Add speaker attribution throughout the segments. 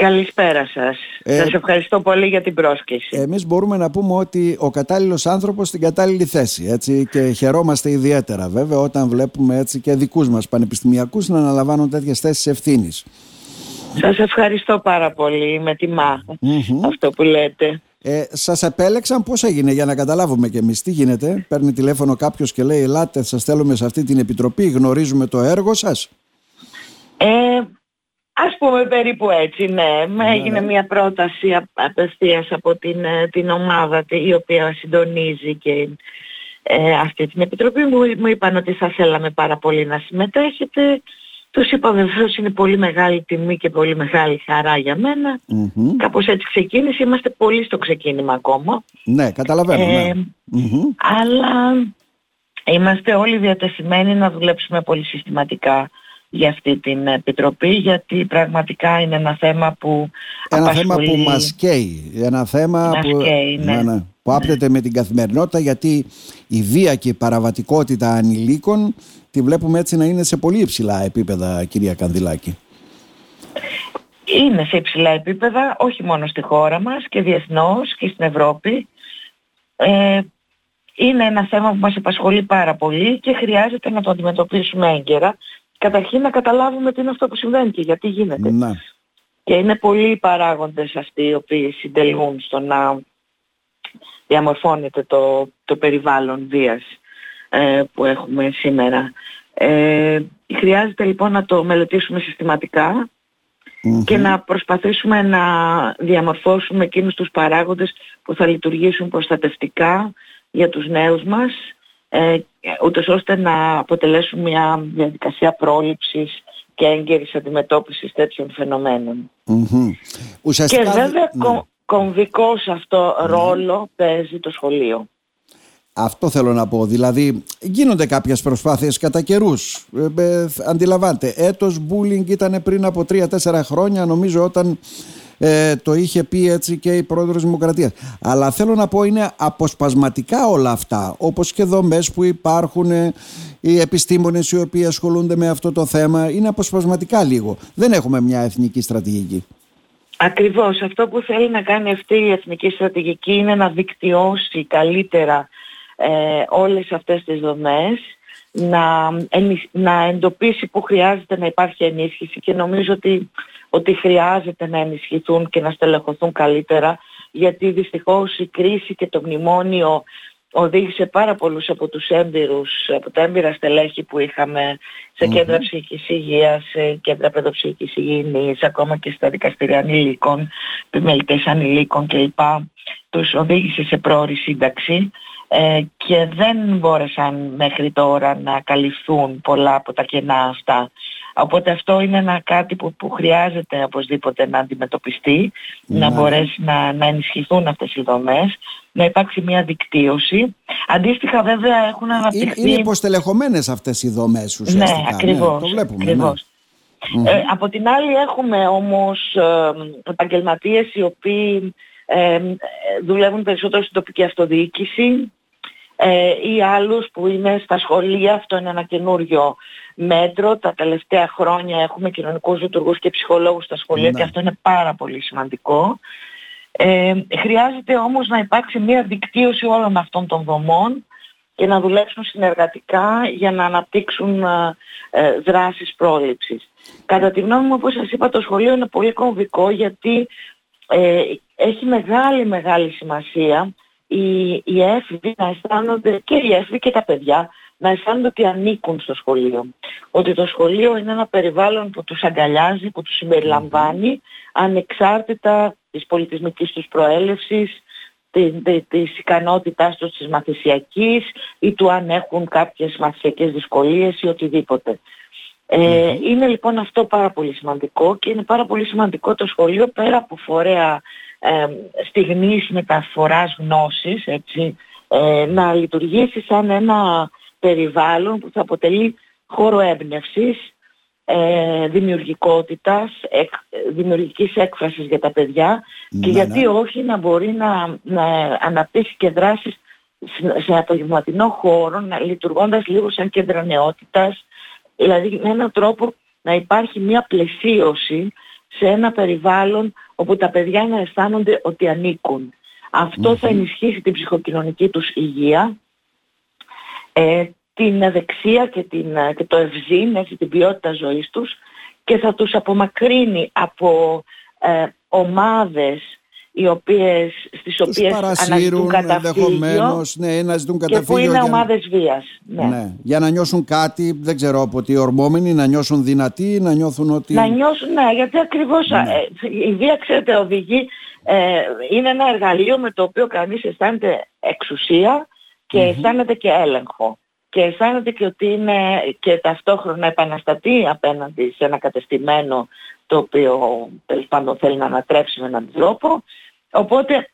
Speaker 1: Καλησπέρα σας. Ε, σας ευχαριστώ πολύ για την πρόσκληση.
Speaker 2: Εμείς μπορούμε να πούμε ότι ο κατάλληλος άνθρωπος στην κατάλληλη θέση έτσι, και χαιρόμαστε ιδιαίτερα βέβαια όταν βλέπουμε έτσι και δικούς μας πανεπιστημιακούς να αναλαμβάνουν τέτοιες θέσεις ευθύνης.
Speaker 1: Σας ευχαριστώ πάρα πολύ. Με τιμά αυτό που λέτε.
Speaker 2: Ε, σας επέλεξαν πώς έγινε για να καταλάβουμε και εμείς τι γίνεται. Παίρνει τηλέφωνο κάποιος και λέει ελάτε σας θέλουμε σε αυτή την επιτροπή, γνωρίζουμε το έργο σας.
Speaker 1: Ε, Ας πούμε περίπου έτσι, ναι. ναι. Έγινε μια πρόταση απευθείας από την, ε, την ομάδα η οποία συντονίζει και ε, αυτή την επιτροπή. Μου, μου είπαν ότι θα θέλαμε πάρα πολύ να συμμετέχετε. Τους είπα βεβαίως είναι πολύ μεγάλη τιμή και πολύ μεγάλη χαρά για μένα. mm Κάπως έτσι ξεκίνησε. Είμαστε πολύ στο ξεκίνημα ακόμα.
Speaker 2: Ναι, καταλαβαίνω. Ναι. Ε,
Speaker 1: Αλλά είμαστε όλοι διατεθειμένοι να δουλέψουμε πολύ συστηματικά για αυτή την Επιτροπή γιατί πραγματικά είναι ένα θέμα που
Speaker 2: Ένα θέμα που μας καίει, ένα θέμα που,
Speaker 1: καίει, ναι. Ναι, ναι.
Speaker 2: που άπτεται με την καθημερινότητα γιατί η βία και η παραβατικότητα ανηλίκων τη βλέπουμε έτσι να είναι σε πολύ υψηλά επίπεδα κυρία Κανδυλάκη.
Speaker 1: Είναι σε υψηλά επίπεδα όχι μόνο στη χώρα μας και διεθνώς και στην Ευρώπη. Ε, είναι ένα θέμα που μας απασχολεί πάρα πολύ και χρειάζεται να το αντιμετωπίσουμε έγκαιρα καταρχήν να καταλάβουμε τι είναι αυτό που συμβαίνει και γιατί γίνεται.
Speaker 2: Ναι.
Speaker 1: Και είναι πολλοί οι παράγοντες αυτοί οι οποίοι συντελούν στο να διαμορφώνεται το, το περιβάλλον βίας ε, που έχουμε σήμερα. Ε, χρειάζεται λοιπόν να το μελετήσουμε και να προσπαθήσουμε να διαμορφώσουμε εκείνους τους παράγοντες που θα λειτουργήσουν προστατευτικά για τους νέους μας ε, ούτως ώστε να αποτελέσουν μια διαδικασία πρόληψης και έγκαιρης αντιμετώπισης τέτοιων Και βέβαια ναι. κομβικό σε αυτό ναι. ρόλο παίζει το σχολείο.
Speaker 2: Αυτό θέλω να πω. Δηλαδή, γίνονται κάποιες προσπάθειες κατά καιρούς. Ε, ε, αντιλαμβάνετε, έτος bullying ήταν πριν από 3-4 χρόνια, νομίζω, όταν ε, το είχε πει έτσι και η πρόεδρος Δημοκρατίας. Αλλά θέλω να πω είναι αποσπασματικά όλα αυτά, όπως και δομές που υπάρχουν, ε, οι επιστήμονες οι οποίοι ασχολούνται με αυτό το θέμα, είναι αποσπασματικά λίγο. Δεν έχουμε μια εθνική στρατηγική.
Speaker 1: Ακριβώς. Αυτό που θέλει να κάνει αυτή η εθνική στρατηγική είναι να δικτυώσει καλύτερα ε, όλες αυτές τις δομές, να, να εντοπίσει που χρειάζεται να υπάρχει ενίσχυση και νομίζω ότι ότι χρειάζεται να ενισχυθούν και να στελεχωθούν καλύτερα γιατί δυστυχώς η κρίση και το μνημόνιο οδήγησε πάρα πολλούς από τους έμπειρους, από τα έμπειρα στελέχη που είχαμε σε κέντρα ψυχικής υγείας, σε κέντρα παιδοψυχικής υγιεινής, ακόμα και στα δικαστήρια ανηλίκων, επιμελητές ανηλίκων κλπ. Τους οδήγησε σε πρόορη σύνταξη ε, και δεν μπόρεσαν μέχρι τώρα να καλυφθούν πολλά από τα κενά αυτά. Οπότε αυτό είναι ένα κάτι που, που χρειάζεται οπωσδήποτε να αντιμετωπιστεί, να ναι. μπορέσει να, να ενισχυθούν αυτές οι δομές, να υπάρξει μια δικτύωση. Αντίστοιχα βέβαια έχουν αναπτυχθεί...
Speaker 2: Είναι υποστελεχωμένες αυτές οι δομές ουσιαστικά.
Speaker 1: Ναι, ακριβώς.
Speaker 2: Ναι, το βλέπουμε.
Speaker 1: Ακριβώς. Ναι. Ε, από την άλλη έχουμε όμως ε, επαγγελματίες οι οποίοι ε, δουλεύουν περισσότερο στην τοπική αυτοδιοίκηση, ε, ή άλλους που είναι στα σχολεία. Αυτό είναι ένα καινούριο μέτρο. Τα τελευταία χρόνια έχουμε κοινωνικούς λειτουργούς και ψυχολόγους στα σχολεία ναι. και αυτό είναι πάρα πολύ σημαντικό. Ε, χρειάζεται όμως να υπάρξει μια δικτύωση όλων αυτών των δομών και να δουλέψουν συνεργατικά για να αναπτύξουν ε, ε δράσεις πρόληψης. Κατά τη γνώμη μου, όπως σας είπα, το σχολείο είναι πολύ κομβικό γιατί ε, έχει μεγάλη μεγάλη σημασία οι, οι έφηβοι να αισθάνονται και οι έφηβοι και τα παιδιά να αισθάνονται ότι ανήκουν στο σχολείο. Ότι το σχολείο είναι ένα περιβάλλον που τους αγκαλιάζει, που τους συμπεριλαμβάνει ανεξάρτητα της πολιτισμικής τους προέλευσης, της ικανότητάς τους της μαθησιακής ή του αν έχουν κάποιες μαθησιακές δυσκολίες ή οτιδήποτε. Ε, είναι λοιπόν αυτό πάρα πολύ σημαντικό και είναι πάρα πολύ σημαντικό το σχολείο πέρα από φορέα ε, στιγμής μεταφοράς γνώσης, έτσι, ε, να λειτουργήσει σαν ένα περιβάλλον που θα αποτελεί χώρο έμπνευσης, ε, δημιουργικότητας, εκ, δημιουργικής έκφρασης για τα παιδιά και ναι, γιατί ναι. όχι να μπορεί να, να αναπτύσσει και δράσεις σε απογευματινό χώρο, να, λειτουργώντας λίγο σαν κέντρα νεότητας, δηλαδή με έναν τρόπο να υπάρχει μια πλαισίωση σε ένα περιβάλλον όπου τα παιδιά να αισθάνονται ότι ανήκουν. θα ενισχύσει την ψυχοκοινωνική τους υγεία, ε, την αδεξία και, την, και το ευζήν, έτσι, την ποιότητα ζωής τους και θα τους απομακρύνει από ε, ομάδες οι οποίες, στις οποίες αναζητούν καταφύγιο
Speaker 2: ναι, να ζητούν
Speaker 1: και που είναι ομάδες βίας. Ναι. ναι.
Speaker 2: Για να νιώσουν κάτι, δεν ξέρω, από ότι ορμόμενοι, να νιώσουν δυνατοί, να νιώθουν ότι...
Speaker 1: Να νιώσουν, ναι, γιατί ακριβώς ναι. ε, η βία, ξέρετε, οδηγεί, ε, είναι ένα εργαλείο με το οποίο κανείς αισθάνεται εξουσία και mm αισθάνεται και έλεγχο και αισθάνεται και ότι είναι και ταυτόχρονα επαναστατεί απέναντι σε ένα κατεστημένο το οποίο τέλος πάντων θέλει να ανατρέψει με έναν τρόπο. Οπότε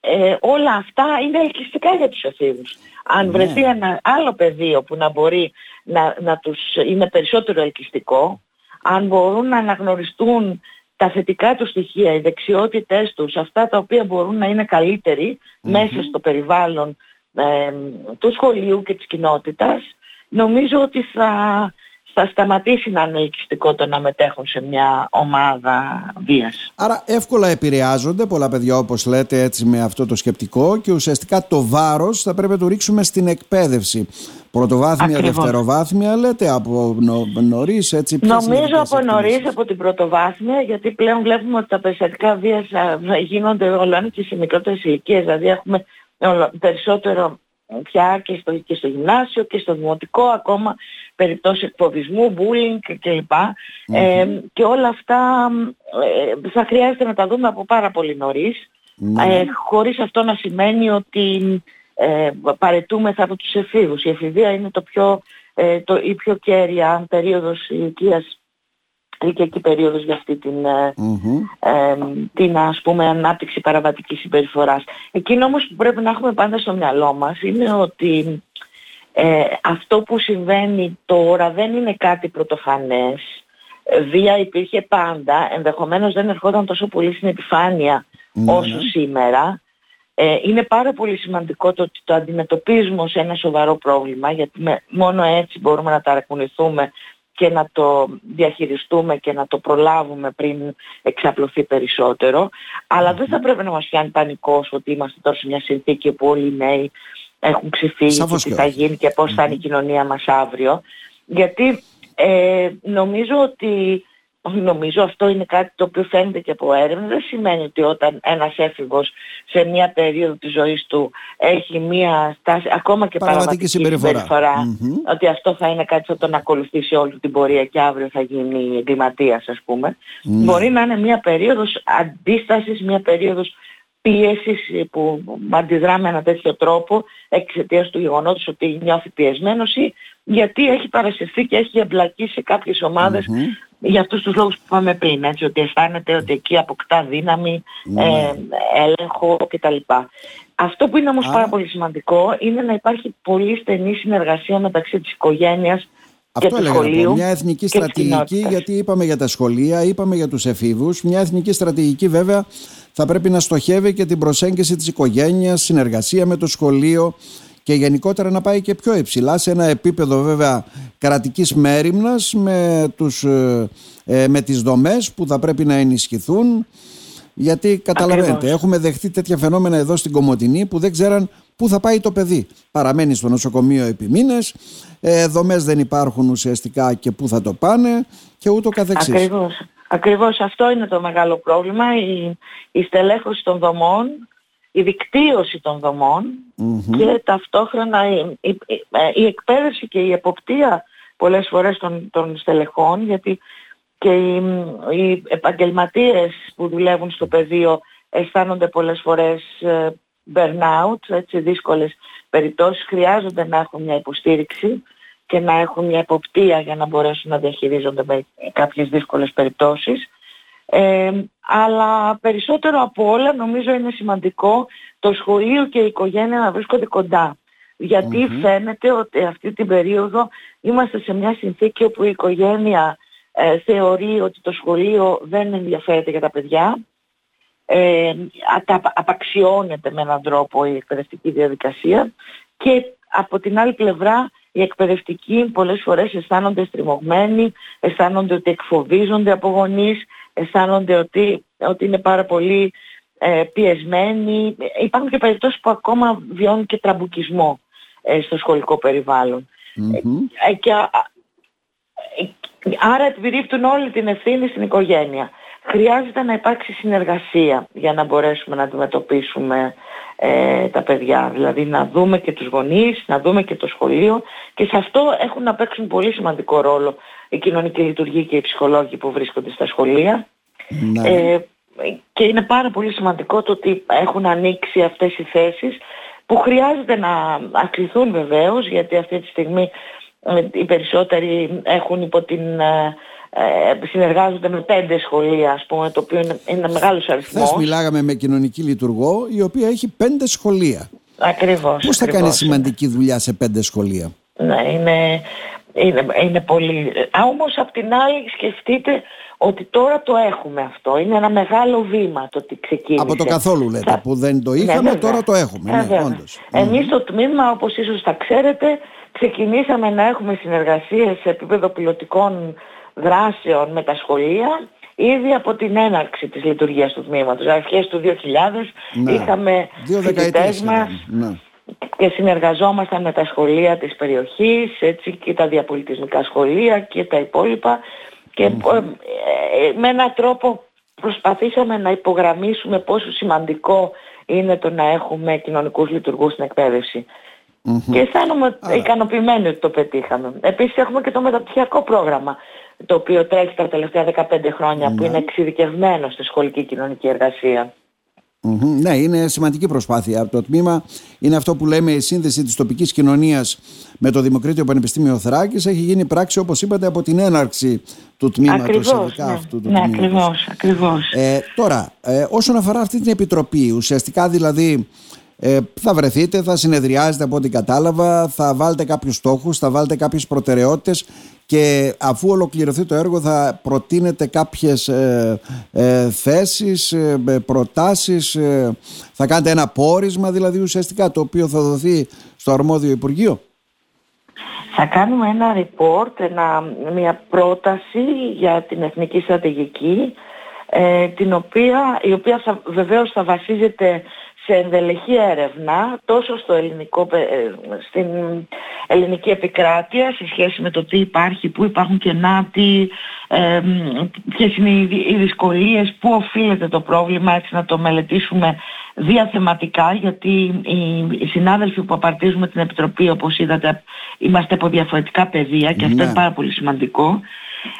Speaker 1: ε, όλα αυτά είναι ελκυστικά για τους εφήβους. Αν ναι. βρεθεί ένα άλλο πεδίο που να μπορεί να, να τους είναι περισσότερο ελκυστικό, αν μπορούν να αναγνωριστούν τα θετικά του στοιχεία, οι δεξιότητες τους, αυτά τα οποία μπορούν να είναι μέσα στο περιβάλλον ε, του σχολείου και της κοινότητας, νομίζω ότι θα, θα σταματήσει να είναι ελκυστικό το να μετέχουν σε μια ομάδα βίας.
Speaker 2: Άρα εύκολα επηρεάζονται πολλά παιδιά όπως λέτε έτσι με αυτό το σκεπτικό και ουσιαστικά το βάρος θα πρέπει να το ρίξουμε στην εκπαίδευση. Πρωτοβάθμια, Ακριβώς. δευτεροβάθμια λέτε από νο, νωρίς έτσι
Speaker 1: Νομίζω από νωρίς από την πρωτοβάθμια γιατί πλέον βλέπουμε ότι τα περιστατικά βίας γίνονται όλο και σε μικρότερες ηλικίες δηλαδή έχουμε περισσότερο πια και στο, και στο γυμνάσιο και στο δημοτικό ακόμα περιπτώσεις εκφοβισμού, bullying κλπ. Ε, και όλα αυτά ε, θα χρειάζεται να τα δούμε από πάρα πολύ νωρίς ε, χωρίς αυτό να σημαίνει ότι ε, παρετούμεθα από τους εφήβους. Η εφηβεία είναι το πιο, ε, το, η πιο κέρια περίοδος ηλικίας εκεί περίοδος για αυτή την, ε, την ας πούμε ανάπτυξη παραβατικής συμπεριφοράς. Εκείνο όμως που πρέπει να έχουμε πάντα στο μυαλό μας είναι ότι ε, αυτό που συμβαίνει τώρα δεν είναι κάτι πρωτοφανές. Βία υπήρχε πάντα, ενδεχομένως δεν ερχόταν τόσο πολύ στην επιφάνεια ναι, όσο ναι. σήμερα. Ε, είναι πάρα πολύ σημαντικό το ότι το αντιμετωπίζουμε ως ένα σοβαρό πρόβλημα γιατί μόνο έτσι μπορούμε να ταρακουνηθούμε και να το διαχειριστούμε και να το προλάβουμε πριν εξαπλωθεί περισσότερο. Αλλά δεν θα πρέπει να μας πιάνει πανικός ότι είμαστε τώρα σε μια συνθήκη που όλοι οι νέοι έχουν ξεφύγει και τι θα γίνει και πώς θα είναι η κοινωνία μας αύριο. Γιατί ε, νομίζω ότι νομίζω αυτό είναι κάτι το οποίο φαίνεται και από έρευνα. Δεν σημαίνει ότι όταν ένας έφηβος σε μια περίοδο της ζωής του έχει μια στάση, ακόμα και παραβατική συμπεριφορά, ότι αυτό θα είναι κάτι που θα τον ακολουθήσει όλη την πορεία και αύριο θα γίνει εγκληματίας ας πούμε. Ναι. Μπορεί να είναι μια περίοδος αντίστασης, μια περίοδος πίεσης που αντιδρά με ένα τέτοιο τρόπο εξαιτίας του γεγονότος ότι νιώθει πιεσμένος ή γιατί έχει παρασυρθεί και έχει εμπλακεί σε κάποιες για αυτούς τους λόγους που είπαμε πριν, έτσι, ότι αισθάνεται ότι εκεί αποκτά δύναμη, ναι. ε, έλεγχο κτλ. Αυτό που είναι όμως πάρα πολύ σημαντικό είναι να υπάρχει πολύ στενή συνεργασία μεταξύ της οικογένειας
Speaker 2: αυτό και του σχολείου. Μια εθνική στρατηγική, γιατί είπαμε για τα σχολεία, είπαμε για τους εφήβους. Μια εθνική στρατηγική βέβαια θα πρέπει να στοχεύει και την προσέγγιση της οικογένειας, συνεργασία με το σχολείο, και γενικότερα να πάει και πιο υψηλά σε ένα επίπεδο βέβαια κρατικής μέρημνας με, τους, ε, ε, με τις δομές που θα πρέπει να ενισχυθούν γιατί καταλαβαίνετε έχουμε δεχτεί τέτοια φαινόμενα εδώ στην Κομωτινή που δεν ξέραν πού θα πάει το παιδί. Παραμένει στο νοσοκομείο επί μήνες, ε, δομές δεν υπάρχουν ουσιαστικά και πού θα το πάνε και ούτω καθεξής.
Speaker 1: Ακριβώς. Ακριβώς αυτό είναι το μεγάλο πρόβλημα, η, η στελέχωση των δομών η δικτύωση των δομων και ταυτόχρονα η, η, η, εκπαίδευση και η εποπτεία πολλές φορές των, των στελεχών γιατί και οι, οι επαγγελματίες που δουλεύουν στο πεδίο αισθάνονται πολλές φορές ε, burnout, έτσι δύσκολες περιπτώσεις, χρειάζονται να έχουν μια υποστήριξη και να έχουν μια εποπτεία για να μπορέσουν να διαχειρίζονται με κάποιες δύσκολες περιπτώσεις. Ε, αλλά περισσότερο από όλα νομίζω είναι σημαντικό το σχολείο και η οικογένεια να βρίσκονται κοντά. φαίνεται ότι αυτή την περίοδο είμαστε σε μια συνθήκη όπου η οικογένεια ε, θεωρεί ότι το σχολείο δεν ενδιαφέρεται για τα παιδιά. Ε, απαξιώνεται με έναν τρόπο η εκπαιδευτική διαδικασία και από την άλλη πλευρά οι εκπαιδευτικοί πολλές φορές αισθάνονται στριμωγμένοι, αισθάνονται ότι εκφοβίζονται από γονείς, αισθάνονται ότι, ότι είναι πάρα πολύ ε, πιεσμένοι. Υπάρχουν και περιπτώσεις που ακόμα βιώνουν και τραμπουκισμό ε, στο σχολικό περιβάλλον. Ε, και, άρα επιρρύπτουν όλη την ευθύνη στην οικογένεια. Χρειάζεται να υπάρξει συνεργασία για να μπορέσουμε να αντιμετωπίσουμε ε, τα παιδιά. Δηλαδή να δούμε και τους γονείς, να δούμε και το σχολείο και σε αυτό έχουν να παίξουν πολύ σημαντικό ρόλο η κοινωνική λειτουργία και οι ψυχολόγοι που βρίσκονται στα σχολεία. Ναι. Ε, και είναι πάρα πολύ σημαντικό το ότι έχουν ανοίξει αυτές οι θέσεις που χρειάζεται να ακληθούν βεβαίως γιατί αυτή τη στιγμή ε, οι περισσότεροι έχουν υπό την ε, ε, συνεργάζονται με πέντε σχολεία, ας πούμε, το οποίο είναι, είναι μεγάλος αριθμός.
Speaker 2: Χθες μιλάγαμε με κοινωνική λειτουργό, η οποία έχει πέντε σχολεία.
Speaker 1: Ακριβώς.
Speaker 2: Πώς θα κάνει σημαντική δουλειά σε πέντε σχολεία;
Speaker 1: Ναι, είναι, είναι, είναι πολύ... Α, όμως απ' την άλλη σκεφτείτε ότι τώρα το έχουμε αυτό. Είναι ένα μεγάλο βήμα το ότι ξεκίνησε.
Speaker 2: Από το καθόλου λέτε, που δεν το ναι, είχαμε, τώρα το έχουμε. Ναι, όντως.
Speaker 1: Εμείς στο τμήμα, όπως ίσως θα ξέρετε, ξεκινήσαμε να έχουμε συνεργασίες σε επίπεδο πιλωτικών δράσεων με τα σχολεία ήδη από την έναρξη της λειτουργίας του τμήματος. Αρχές του 2000 ναι. είχαμε φοιτητές μας ναι. και συνεργαζόμασταν με τα σχολεία της περιοχής έτσι, και τα διαπολιτισμικά σχολεία και τα υπόλοιπα και ε, με έναν τρόπο προσπαθήσαμε να υπογραμμίσουμε πόσο σημαντικό είναι το να έχουμε κοινωνικούς λειτουργούς στην εκπαίδευση. Και αισθάνομαι ικανοποιημένοι ότι το πετύχαμε. Επίσης έχουμε και το μεταπτυχιακό πρόγραμμα το οποίο τρέχει τα τελευταία 15 χρόνια που ναι. είναι εξειδικευμένο στη σχολική κοινωνική
Speaker 2: Ναι, είναι σημαντική προσπάθεια. Το τμήμα είναι αυτό που λέμε η σύνδεση της τοπικής κοινωνίας με το Δημοκρίτιο Πανεπιστήμιο Θράκης. Έχει γίνει πράξη όπως είπατε από την έναρξη του τμήματος.
Speaker 1: Ακριβώς, ναι. αυτού του ναι, ακριβώς, ακριβώς.
Speaker 2: Ε, τώρα, ε, όσον αφορά αυτή την επιτροπή, ουσιαστικά δηλαδή ε, θα βρεθείτε, θα συνεδριάζετε από ό,τι κατάλαβα, θα βάλετε κάποιους στόχους, θα βάλετε κάποιες προτεραιότητες και αφού ολοκληρωθεί το έργο θα προτείνετε κάποιες ε, ε, θέσεις, ε, προτάσεις, ε, θα κάνετε ένα πόρισμα δηλαδή ουσιαστικά το οποίο θα δοθεί στο αρμόδιο Υπουργείο;
Speaker 1: Θα κάνουμε ένα report, ένα, μια πρόταση για την εθνική στρατηγική την οποία, η οποία θα, βεβαίως θα βασίζεται σε ενδελεχή έρευνα τόσο στο ελληνικό, ε, στην ελληνική επικράτεια σε σχέση με το τι υπάρχει, πού υπάρχουν κενά, τι, ε, ποιες είναι οι δυσκολίες, πού οφείλεται το πρόβλημα, έτσι να το μελετήσουμε διαθεματικά γιατί οι συνάδελφοι που απαρτίζουμε την Επιτροπή όπως είδατε είμαστε από διαφορετικά πεδία και αυτό ναι. είναι πάρα πολύ σημαντικό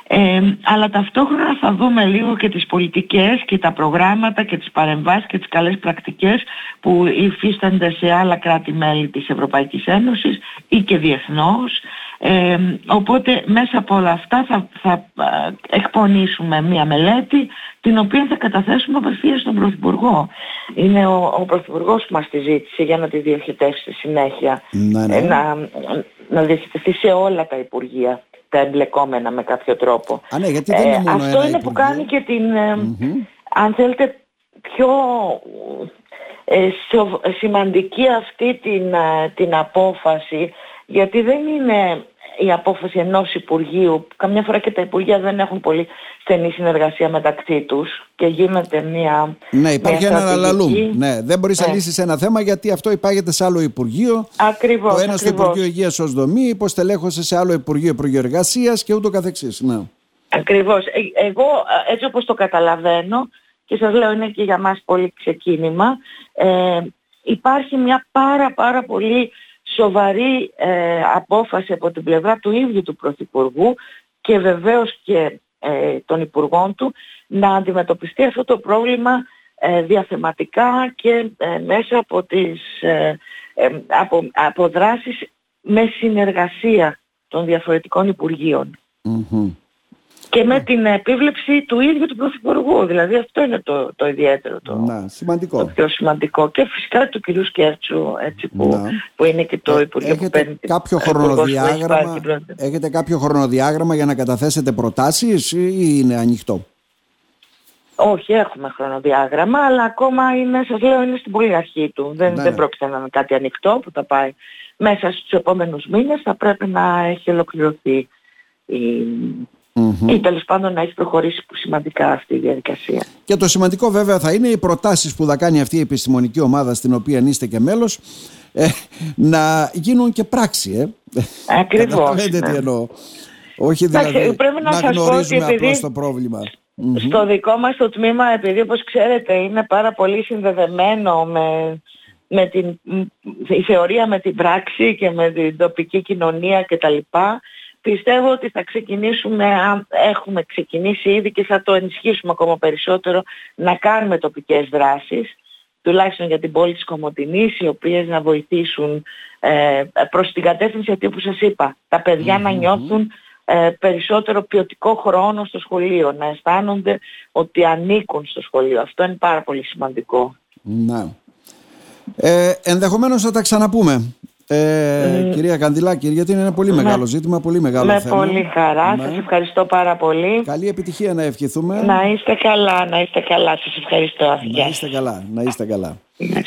Speaker 1: ε, αλλά ταυτόχρονα θα δούμε λίγο και τις πολιτικές και τα προγράμματα και τις παρεμβάσεις και τις καλές πρακτικές που υφίστανται σε άλλα κράτη-μέλη της Ευρωπαϊκής Ένωσης ή και διεθνώς. Ε, οπότε μέσα από όλα αυτά θα, θα εκπονήσουμε μία μελέτη την οποία θα καταθέσουμε απευθείας στον Πρωθυπουργό. Είναι ο, ο Πρωθυπουργός που μας τη ζήτησε για να τη διοχετεύσει στη συνέχεια, ναι, ναι. Ε, να, να διοχετευτεί σε όλα τα Υπουργεία τα εμπλεκόμενα με κάποιο τρόπο.
Speaker 2: Α, ναι, γιατί δεν είναι μόνο
Speaker 1: αυτό είναι που κάνει και την, αν θέλετε, πιο ε, σημαντική αυτή την, την απόφαση, γιατί δεν είναι η απόφαση ενός Υπουργείου, καμιά φορά και τα Υπουργεία δεν έχουν πολύ στενή συνεργασία μεταξύ τους και γίνεται μια
Speaker 2: Ναι, υπάρχει μια ένα λαλούμ. Ναι, δεν μπορείς να ναι. λύσεις ένα θέμα γιατί αυτό υπάγεται σε άλλο Υπουργείο.
Speaker 1: Ακριβώς.
Speaker 2: Το ένας στο Υπουργείο Υγείας ως δομή, υποστελέχωσε σε άλλο Υπουργείο Υπουργείο Εργασίας και ούτω καθεξής. Ναι.
Speaker 1: Ακριβώς. Ε, εγώ έτσι όπως το καταλαβαίνω και σας λέω είναι και για μας πολύ ξεκίνημα, ε, υπάρχει μια πάρα πάρα πολύ σοβαρή ε, απόφαση από την πλευρά του ίδιου του Πρωθυπουργού και βεβαίως και ε, των Υπουργών του να αντιμετωπιστεί αυτό το πρόβλημα ε, διαθεματικά και ε, μέσα από, τις, από, από δράσεις με συνεργασία των διαφορετικών και με την επίβλεψη του ίδιου του Πρωθυπουργού. Δηλαδή αυτό είναι το, το ιδιαίτερο, το,
Speaker 2: να, σημαντικό.
Speaker 1: το πιο σημαντικό. Και φυσικά του κυρίου Σκέρτσου, έτσι, που, που είναι και το ε, Υπουργείο
Speaker 2: έχετε που παίρνει κάποιο χρονοδιάγραμμα, Έχετε κάποιο χρονοδιάγραμμα για να καταθέσετε προτάσεις ή είναι ανοιχτό;
Speaker 1: Όχι, έχουμε χρονοδιάγραμμα, αλλά ακόμα είναι, σας λέω, είναι στην πολύ αρχή του. Δεν, ναι. δεν πρόκειται να είναι κάτι ανοιχτό που θα πάει μέσα στους επόμενους μήνες. Θα πρέπει να έχει ολοκληρωθεί η, ή τέλος πάντων να έχει προχωρήσει σημαντικά αυτή η διαδικασία.
Speaker 2: Και το σημαντικό βέβαια θα είναι οι προτάσεις που θα κάνει αυτή η επιστημονική ομάδα στην οποία είστε και μέλος ε, να γίνουν και πράξη. Ε.
Speaker 1: Ακριβώς.
Speaker 2: τι ναι. εννοώ. Όχι δηλαδή πρέπει να, να γνωρίζουμε απλώς το πρόβλημα.
Speaker 1: Στο δικό μας το τμήμα, επειδή όπως ξέρετε είναι πάρα πολύ συνδεδεμένο με, με την η θεωρία με την πράξη και με την τοπική κοινωνία κτλ. Πιστεύω ότι θα ξεκινήσουμε, αν έχουμε ξεκινήσει ήδη και θα το ενισχύσουμε ακόμα περισσότερο, να κάνουμε τοπικές δράσεις, τουλάχιστον για την πόλη της Κομωτινής, οι οποίες να βοηθήσουν ε, προς την κατεύθυνση αυτή που σας είπα. Τα παιδια να νιώθουν ε, περισσότερο ποιοτικό χρόνο στο σχολείο, να αισθάνονται ότι ανήκουν στο σχολείο. Αυτό είναι πάρα πολύ σημαντικό.
Speaker 2: Να. Ε, ενδεχομένως θα τα ξαναπούμε. Ε, Κυρία Καντιλάκη, γιατί είναι ένα πολύ μεγάλο ζήτημα, πολύ μεγάλο
Speaker 1: με
Speaker 2: θέμα.
Speaker 1: Με πολύ χαρά, ναι. σας ευχαριστώ πάρα πολύ.
Speaker 2: Καλή επιτυχία να ευχηθούμε.
Speaker 1: Να είστε καλά, να είστε καλά, σας ευχαριστώ.
Speaker 2: Να είστε καλά, να είστε καλά.
Speaker 1: Να